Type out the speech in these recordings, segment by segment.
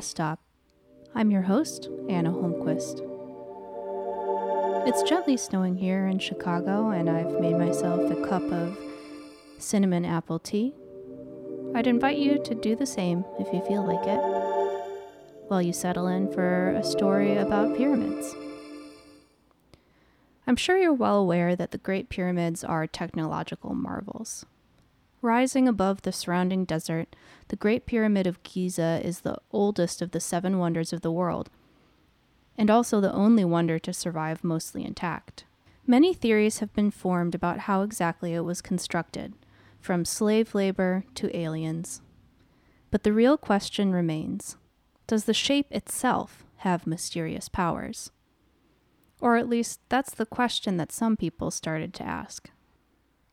Stop. I'm your host, Anna Holmquist. It's gently snowing here in Chicago, and I've made myself a cup of cinnamon apple tea. I'd invite you to do the same if you feel like it, while you settle in for a story about pyramids. I'm sure you're well aware that the Great Pyramids are technological marvels. Rising above the surrounding desert, the Great Pyramid of Giza is the oldest of the seven wonders of the world, and also the only wonder to survive mostly intact. Many theories have been formed about how exactly it was constructed, from slave labor to aliens. But the real question remains Does the shape itself have mysterious powers? Or at least, that's the question that some people started to ask.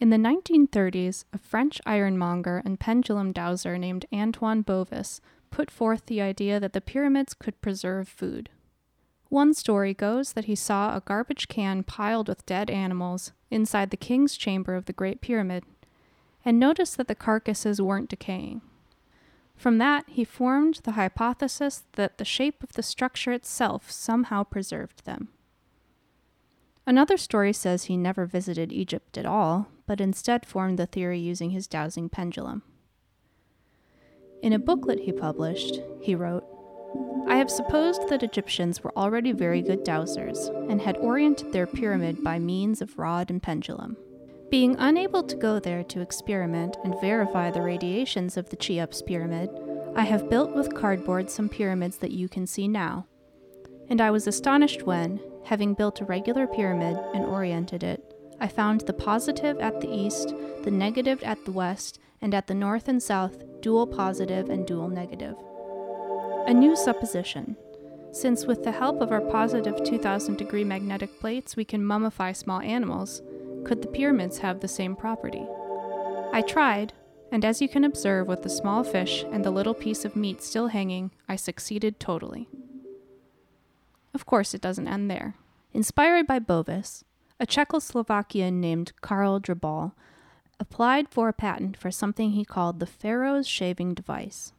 In the 1930s, a French ironmonger and pendulum dowser named Antoine Bovis put forth the idea that the pyramids could preserve food. One story goes that he saw a garbage can piled with dead animals inside the king's chamber of the Great Pyramid and noticed that the carcasses weren't decaying. From that, he formed the hypothesis that the shape of the structure itself somehow preserved them. Another story says he never visited Egypt at all, but instead formed the theory using his dowsing pendulum. In a booklet he published, he wrote, I have supposed that Egyptians were already very good dowsers and had oriented their pyramid by means of rod and pendulum. Being unable to go there to experiment and verify the radiations of the Cheops pyramid, I have built with cardboard some pyramids that you can see now. And I was astonished when, having built a regular pyramid and oriented it, I found the positive at the east, the negative at the west, and at the north and south, dual positive and dual negative. A new supposition. Since, with the help of our positive 2000 degree magnetic plates, we can mummify small animals, could the pyramids have the same property? I tried, and as you can observe with the small fish and the little piece of meat still hanging, I succeeded totally. Of course, it doesn't end there. Inspired by Bovis, a Czechoslovakian named Karl Drbal applied for a patent for something he called the Pharaoh's shaving device.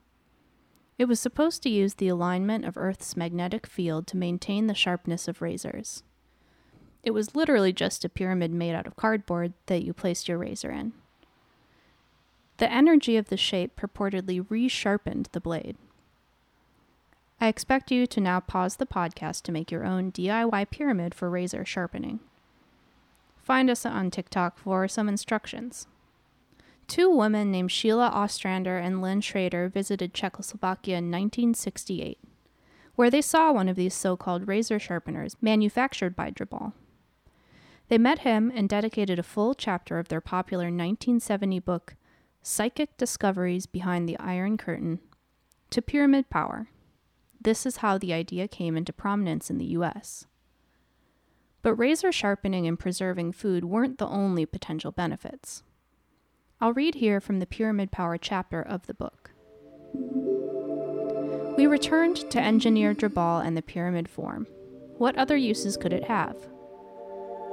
It was supposed to use the alignment of Earth's magnetic field to maintain the sharpness of razors. It was literally just a pyramid made out of cardboard that you placed your razor in. The energy of the shape purportedly resharpened the blade. I expect you to now pause the podcast to make your own DIY pyramid for razor sharpening. Find us on TikTok for some instructions. Two women named Sheila Ostrander and Lynn Schroeder visited Czechoslovakia in 1968, where they saw one of these so called razor sharpeners manufactured by Drbal. They met him and dedicated a full chapter of their popular 1970 book, Psychic Discoveries Behind the Iron Curtain, to pyramid power. This is how the idea came into prominence in the US. But razor sharpening and preserving food weren't the only potential benefits. I'll read here from the Pyramid Power chapter of the book. We returned to engineer Drbal and the pyramid form. What other uses could it have?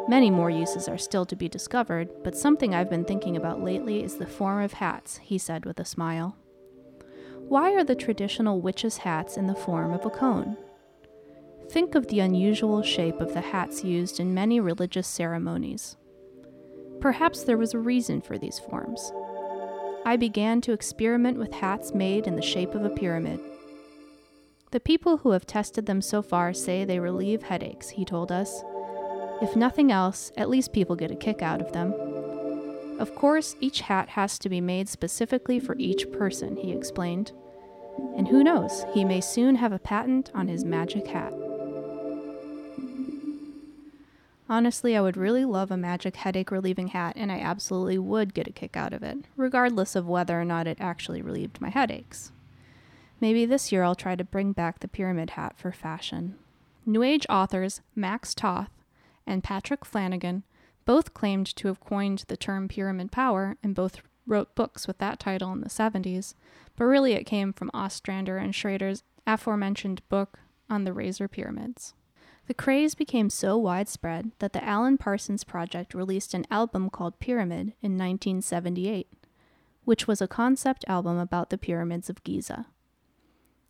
Many more uses are still to be discovered, but something I've been thinking about lately is the form of hats, he said with a smile. Why are the traditional witches' hats in the form of a cone? Think of the unusual shape of the hats used in many religious ceremonies. Perhaps there was a reason for these forms. I began to experiment with hats made in the shape of a pyramid. The people who have tested them so far say they relieve headaches, he told us. If nothing else, at least people get a kick out of them. Of course, each hat has to be made specifically for each person, he explained. And who knows, he may soon have a patent on his magic hat. Honestly, I would really love a magic headache relieving hat, and I absolutely would get a kick out of it, regardless of whether or not it actually relieved my headaches. Maybe this year I'll try to bring back the pyramid hat for fashion. New Age authors Max Toth and Patrick Flanagan both claimed to have coined the term pyramid power and both wrote books with that title in the 70s, but really it came from Ostrander and Schroeder's aforementioned book on the razor pyramids. The craze became so widespread that the Alan Parsons Project released an album called Pyramid in 1978, which was a concept album about the pyramids of Giza.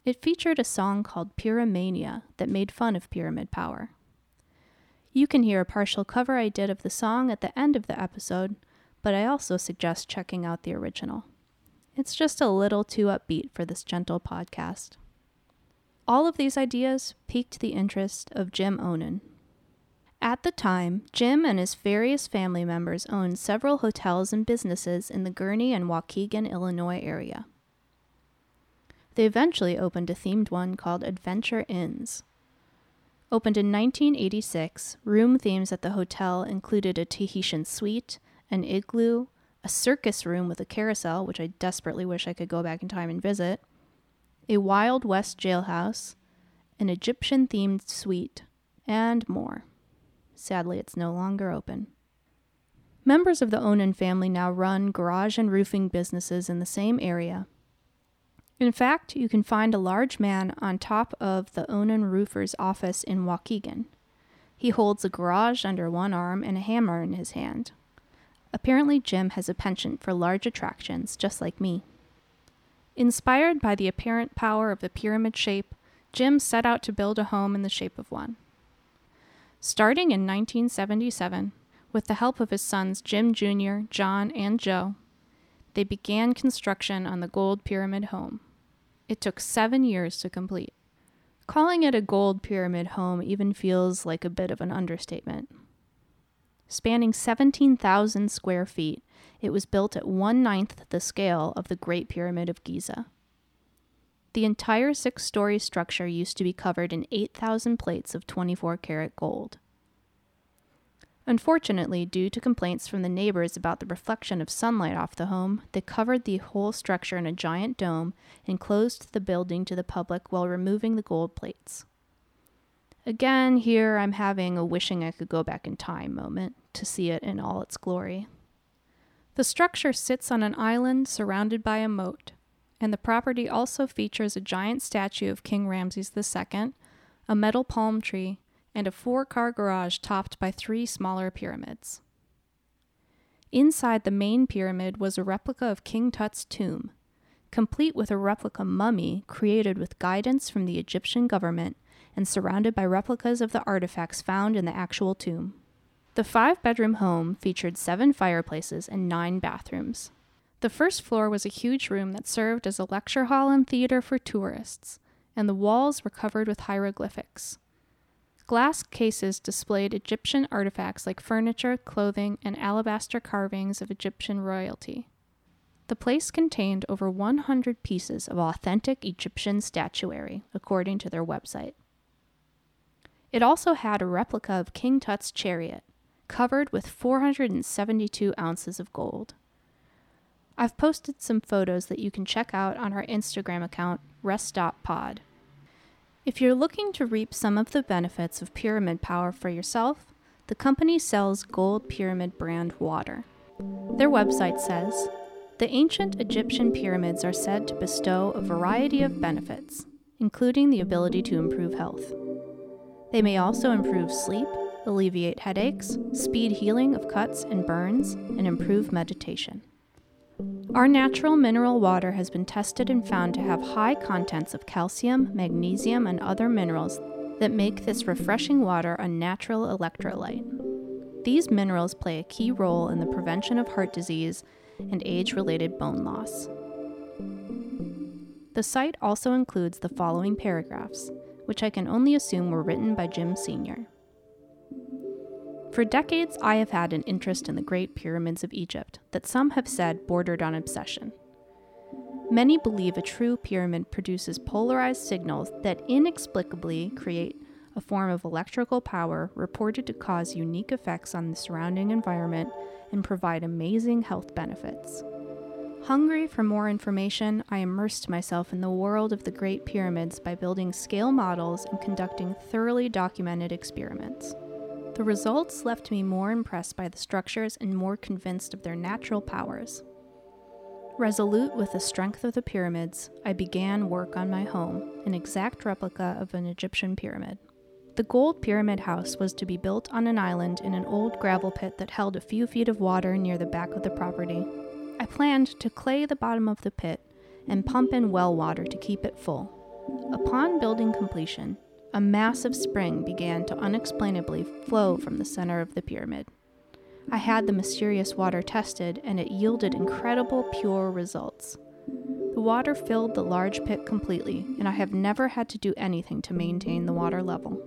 It featured a song called Pyramania that made fun of pyramid power. You can hear a partial cover I did of the song at the end of the episode, but I also suggest checking out the original. It's just a little too upbeat for this gentle podcast. All of these ideas piqued the interest of Jim Onan. At the time, Jim and his various family members owned several hotels and businesses in the Gurnee and Waukegan, Illinois area. They eventually opened a themed one called Adventure Inns. Opened in 1986, room themes at the hotel included a Tahitian suite, an igloo, a circus room with a carousel, which I desperately wish I could go back in time and visit, a Wild West jailhouse, an Egyptian themed suite, and more. Sadly, it's no longer open. Members of the Onan family now run garage and roofing businesses in the same area. In fact, you can find a large man on top of the Onan roofer's office in Waukegan. He holds a garage under one arm and a hammer in his hand. Apparently, Jim has a penchant for large attractions, just like me. Inspired by the apparent power of the pyramid shape, Jim set out to build a home in the shape of one. Starting in 1977, with the help of his sons Jim Jr., John, and Joe, they began construction on the Gold Pyramid home. It took seven years to complete. Calling it a Gold Pyramid home even feels like a bit of an understatement. Spanning 17,000 square feet, it was built at one ninth the scale of the Great Pyramid of Giza. The entire six story structure used to be covered in 8,000 plates of 24 karat gold. Unfortunately, due to complaints from the neighbors about the reflection of sunlight off the home, they covered the whole structure in a giant dome and closed the building to the public while removing the gold plates. Again, here I'm having a wishing I could go back in time moment to see it in all its glory. The structure sits on an island surrounded by a moat, and the property also features a giant statue of King Ramses II, a metal palm tree, and a four car garage topped by three smaller pyramids. Inside the main pyramid was a replica of King Tut's tomb, complete with a replica mummy created with guidance from the Egyptian government and surrounded by replicas of the artifacts found in the actual tomb. The five bedroom home featured seven fireplaces and nine bathrooms. The first floor was a huge room that served as a lecture hall and theater for tourists, and the walls were covered with hieroglyphics. Glass cases displayed Egyptian artifacts like furniture, clothing, and alabaster carvings of Egyptian royalty. The place contained over 100 pieces of authentic Egyptian statuary, according to their website. It also had a replica of King Tut's chariot, covered with 472 ounces of gold. I've posted some photos that you can check out on our Instagram account, rest.pod. If you're looking to reap some of the benefits of pyramid power for yourself, the company sells Gold Pyramid brand water. Their website says The ancient Egyptian pyramids are said to bestow a variety of benefits, including the ability to improve health. They may also improve sleep, alleviate headaches, speed healing of cuts and burns, and improve meditation. Our natural mineral water has been tested and found to have high contents of calcium, magnesium, and other minerals that make this refreshing water a natural electrolyte. These minerals play a key role in the prevention of heart disease and age related bone loss. The site also includes the following paragraphs, which I can only assume were written by Jim Sr. For decades, I have had an interest in the Great Pyramids of Egypt that some have said bordered on obsession. Many believe a true pyramid produces polarized signals that inexplicably create a form of electrical power reported to cause unique effects on the surrounding environment and provide amazing health benefits. Hungry for more information, I immersed myself in the world of the Great Pyramids by building scale models and conducting thoroughly documented experiments. The results left me more impressed by the structures and more convinced of their natural powers. Resolute with the strength of the pyramids, I began work on my home, an exact replica of an Egyptian pyramid. The gold pyramid house was to be built on an island in an old gravel pit that held a few feet of water near the back of the property. I planned to clay the bottom of the pit and pump in well water to keep it full. Upon building completion, a massive spring began to unexplainably flow from the center of the pyramid. I had the mysterious water tested, and it yielded incredible pure results. The water filled the large pit completely, and I have never had to do anything to maintain the water level.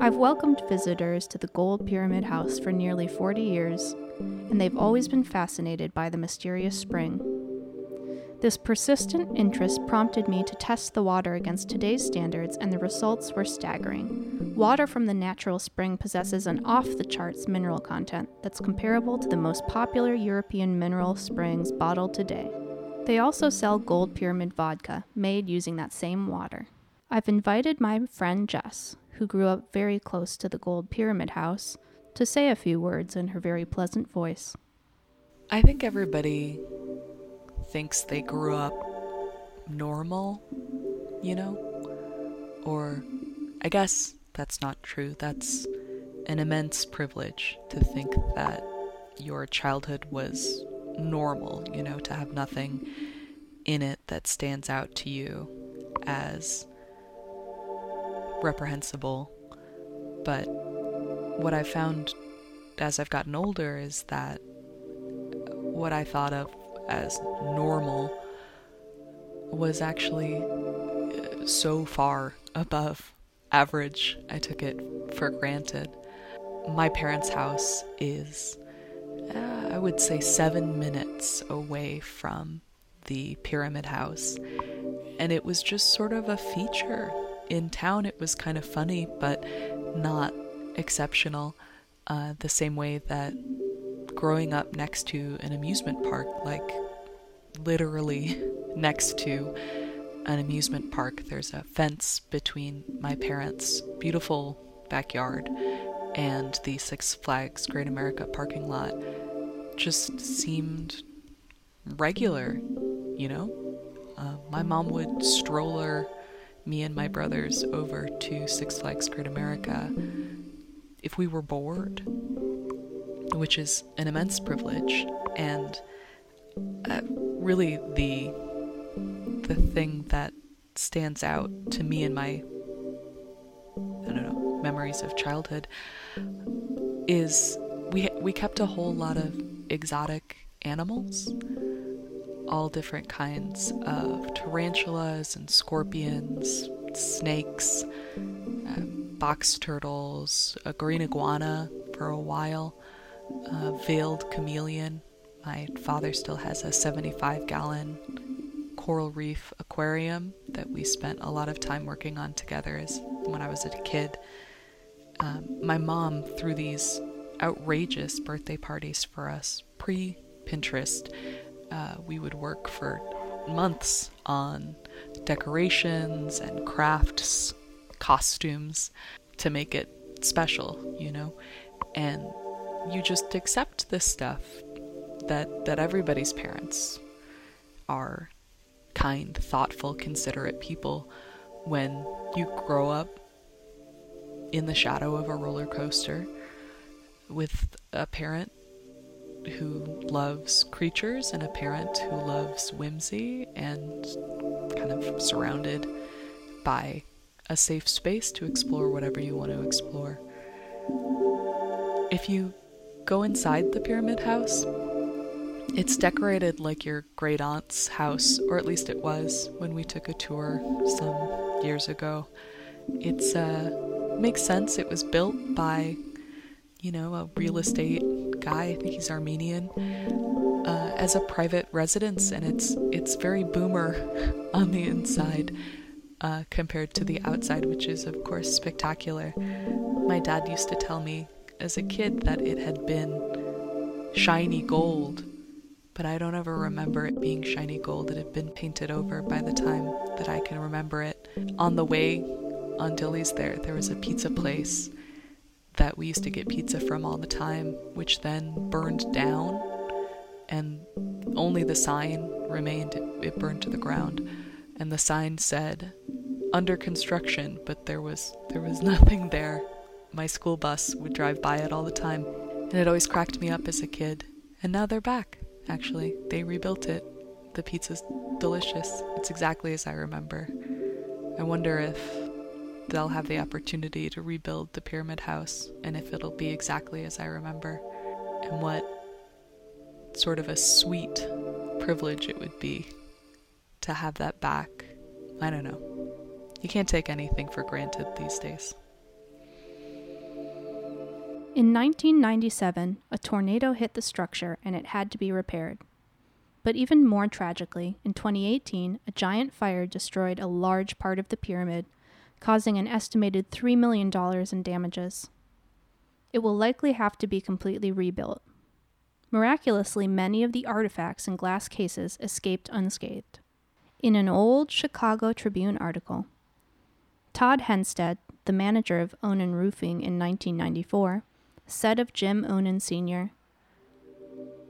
I've welcomed visitors to the Gold Pyramid House for nearly 40 years, and they've always been fascinated by the mysterious spring. This persistent interest prompted me to test the water against today's standards, and the results were staggering. Water from the natural spring possesses an off the charts mineral content that's comparable to the most popular European mineral springs bottled today. They also sell Gold Pyramid vodka, made using that same water. I've invited my friend Jess, who grew up very close to the Gold Pyramid House, to say a few words in her very pleasant voice. I think everybody thinks they grew up normal, you know? Or I guess that's not true. That's an immense privilege to think that your childhood was normal, you know, to have nothing in it that stands out to you as reprehensible. But what I found as I've gotten older is that what I thought of as normal was actually uh, so far above average, I took it for granted. My parents' house is, uh, I would say, seven minutes away from the Pyramid House, and it was just sort of a feature. In town, it was kind of funny, but not exceptional, uh, the same way that growing up next to an amusement park, like literally next to an amusement park, there's a fence between my parents' beautiful backyard and the Six Flags Great America parking lot, just seemed regular, you know? Uh, my mom would stroller me and my brothers over to Six Flags Great America if we were bored which is an immense privilege and uh, really the the thing that stands out to me in my I don't know memories of childhood is we we kept a whole lot of exotic animals all different kinds of tarantulas and scorpions snakes uh, box turtles a green iguana for a while a veiled chameleon. My father still has a 75 gallon coral reef aquarium that we spent a lot of time working on together as when I was a kid. Um, my mom threw these outrageous birthday parties for us pre Pinterest. Uh, we would work for months on decorations and crafts, costumes to make it special, you know. And you just accept this stuff that that everybody's parents are kind, thoughtful, considerate people when you grow up in the shadow of a roller coaster with a parent who loves creatures and a parent who loves whimsy and kind of surrounded by a safe space to explore whatever you want to explore. If you go inside the pyramid house. It's decorated like your great aunt's house, or at least it was when we took a tour some years ago. It's uh makes sense. It was built by, you know, a real estate guy. I think he's Armenian. Uh, as a private residence, and it's it's very boomer on the inside uh, compared to the outside, which is of course spectacular. My dad used to tell me as a kid that it had been shiny gold, but I don't ever remember it being shiny gold. It had been painted over by the time that I can remember it. On the way on Dilly's there, there was a pizza place that we used to get pizza from all the time, which then burned down, and only the sign remained. It, burned to the ground, and the sign said, "Under construction," but there was there was nothing there my school bus would drive by it all the time, and it always cracked me up as a kid. And now they're back, actually. They rebuilt it. The pizza's delicious. It's exactly as I remember. I wonder if they'll have the opportunity to rebuild the pyramid house and if it'll be exactly as I remember and what sort of a sweet privilege it would be to have that back. I don't know. You can't take anything for granted these days. In 1997, a tornado hit the structure and it had to be repaired. But even more tragically, in 2018, a giant fire destroyed a large part of the pyramid, causing an estimated $3 million in damages. It will likely have to be completely rebuilt. Miraculously, many of the artifacts and glass cases escaped unscathed. In an old Chicago Tribune article, Todd Henstead, the manager of Onan Roofing in 1994, said of Jim Onan Sr.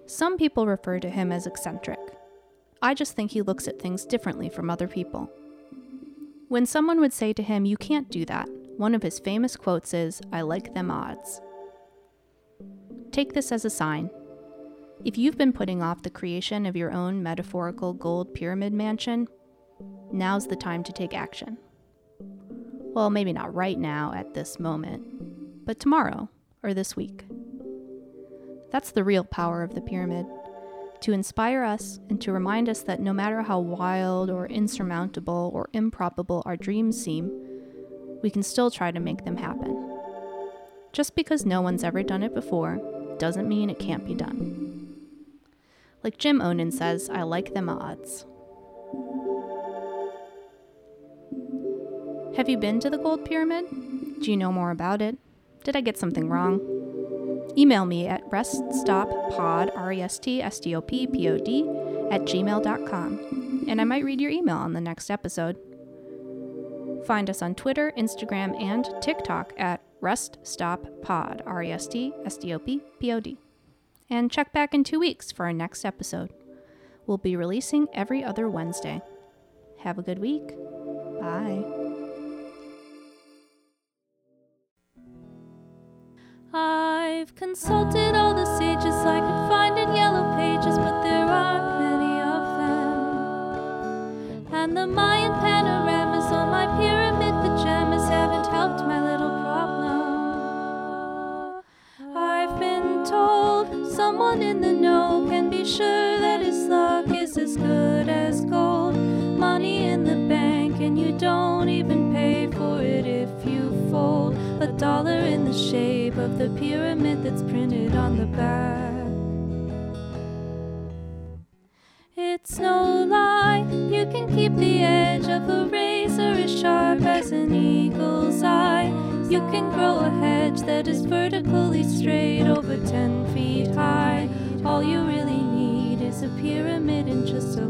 Some people refer to him as eccentric. I just think he looks at things differently from other people. When someone would say to him, You can't do that, one of his famous quotes is, I like them odds. Take this as a sign. If you've been putting off the creation of your own metaphorical gold pyramid mansion, now's the time to take action. Well, maybe not right now at this moment, but tomorrow or this week. That's the real power of the pyramid to inspire us and to remind us that no matter how wild or insurmountable or improbable our dreams seem, we can still try to make them happen. Just because no one's ever done it before doesn't mean it can't be done. Like Jim Onan says, I like them odds. Have you been to the Gold Pyramid? Do you know more about it? Did I get something wrong? Email me at reststoppod, R-E-S-T-S-T-O-P-P-O-D, at gmail.com, and I might read your email on the next episode. Find us on Twitter, Instagram, and TikTok at reststoppod, R-E-S-T-S-T-O-P-P-O-D. And check back in two weeks for our next episode. We'll be releasing every other Wednesday. Have a good week. Bye. I've consulted all the sages I could find in yellow pages, but there aren't many of them. And the Mayan panoramas on my pyramid pajamas haven't helped my little problem. I've been told someone in the know can be sure that his luck is as good as gold. Of the pyramid that's printed on the back. It's no lie, you can keep the edge of a razor as sharp as an eagle's eye. You can grow a hedge that is vertically straight over 10 feet high. All you really need is a pyramid and just a